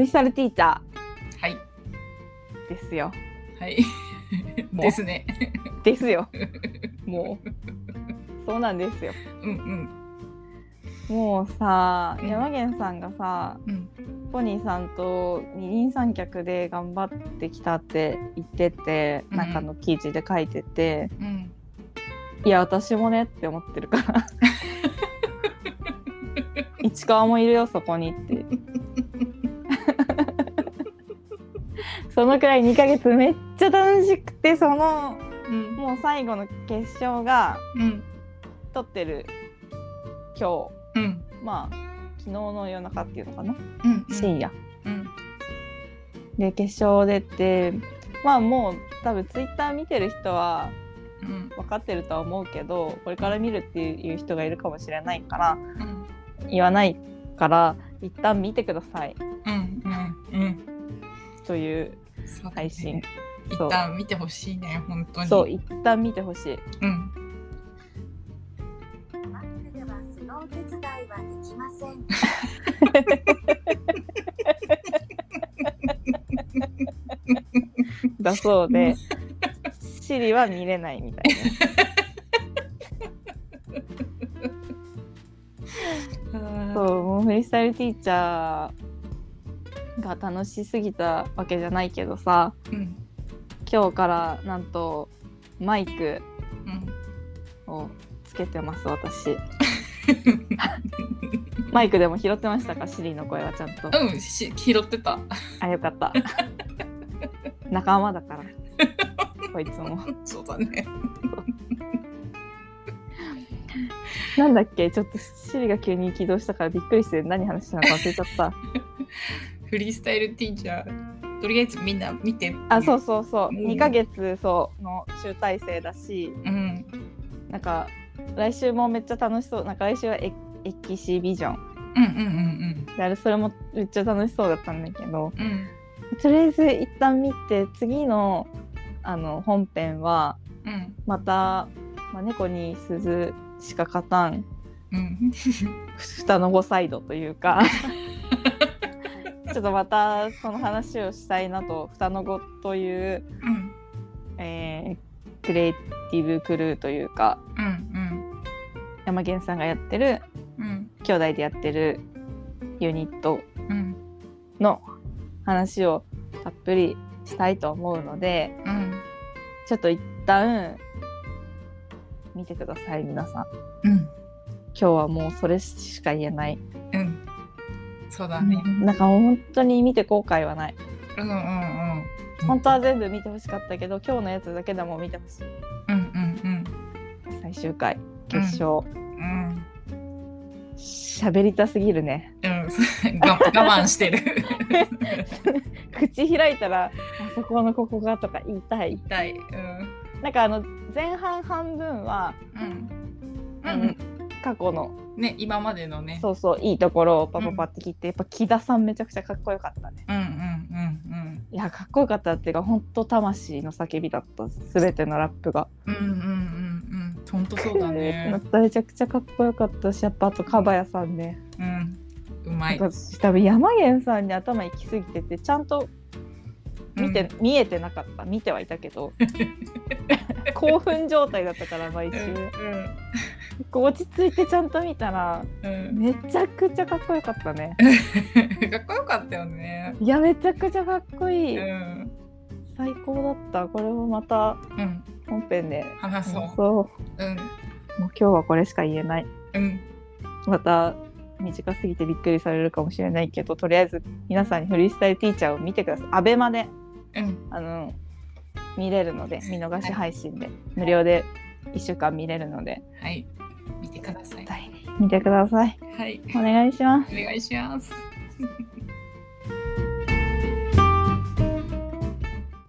フリースタイルティーチャはい。ーですよ。はい。もうですね。ですよ。もう。そうなんですよ。うんうん。もうさ、うん山源さんがさ、うん。ポニーさんと二人三脚で頑張ってきたって言ってて、うん中の記事で書いてて、うん。いや私もねって思ってるから 市川もいるよそこにってそのくらい2ヶ月めっちゃ楽しくてそのうん。もう最後の決勝がうん。撮ってる今うん。日まあ昨日の夜中っていうのかな、うん。深夜うん。で決勝出てまあもう多分ツイッター見てる人はうん。分かってるとは思うけどこれから見るっていう人がいるかもしれないからうん。言わないから一旦見てくださいうん。うん。うん。というそうだね。配信、一旦見てほしいね、本当に。そう一旦見てほしい。うん。マックではそのお手伝いはできません。だそうでシリは見れないみたいな。そうもうフリースタイルティーチャーが楽しすぎたわけじゃないけどさうん。今日からなんとマイクうん。をつけてます私マイクでも拾ってましたかシリの声はちゃんとうん、し拾ってた。あよかった仲間だからこいつもそうだね。なんだっけ？ちょっとシリが急に起動したからびっくりして何話したのか忘れちゃったフリースタイルティーチャー、とりあえずみんな見て。あそうそうそううん2ヶ月そうの集大成だしうん。なんか来週もめっちゃ楽しそうなんか来週はエエキシビジョンうんうんうんであれそれもめっちゃ楽しそうだったんだけどうん。うん。とりあえず一旦見て次のあの本編はうん。また、まあ、猫に鈴しか勝たんうん。蓋の子サイドというか ちょっとまたその話をしたいなと蓋の子という、うん。えークリエイティブクルーというかうん。山源さんがやってるうん。兄弟でやってるユニットうん。の話をたっぷりしたいと思うのでうん。ちょっと一旦見てください皆さんうん。今日はもうそれしか言えない、うん。そうだね。なんか本当に見て後悔はないうんうんうん。本当は全部見てほしかったけど今日のやつだけでも見てほしいうんうん最終回決勝うん。喋、りたすぎるねうん。我慢してる。口開いたらあそこのここがとか言いたい痛い。うん。なんかあの前半半分は、うん。うん。過去の。ね、今までのね。そうそういいところをパパパって切って、やっぱ木田さんめちゃくちゃかっこよかったね。うんうんうんいやかっこよかったっていうか本当魂の叫びだった。全てのラップが、うん。うんうんうん。うん。本当そうだね。めちゃくちゃかっこよかったしやっぱあとかばやさんね。うん。うまい。多分山源さんに頭行き過ぎててちゃんと見て、見えてなかった。見てはいたけど。興奮状態だったから毎週、こう落ち着いてちゃんと見たらうん。うん。めちゃくちゃかっこよかったね かっこよかったよね。いやめちゃくちゃかっこいい、うん。最高だったこれもまたうん。本編で話そう。そううん。もう今日はこれしか言えないうん。また短すぎてびっくりされるかもしれないけどとりあえず皆さんにフリースタイルティーチャーを見てくださいアベマでうん。あの見れるので見逃し配信で、無料で1週間見れるのではい。見てください見てくださいはい。お願いしますお願いします。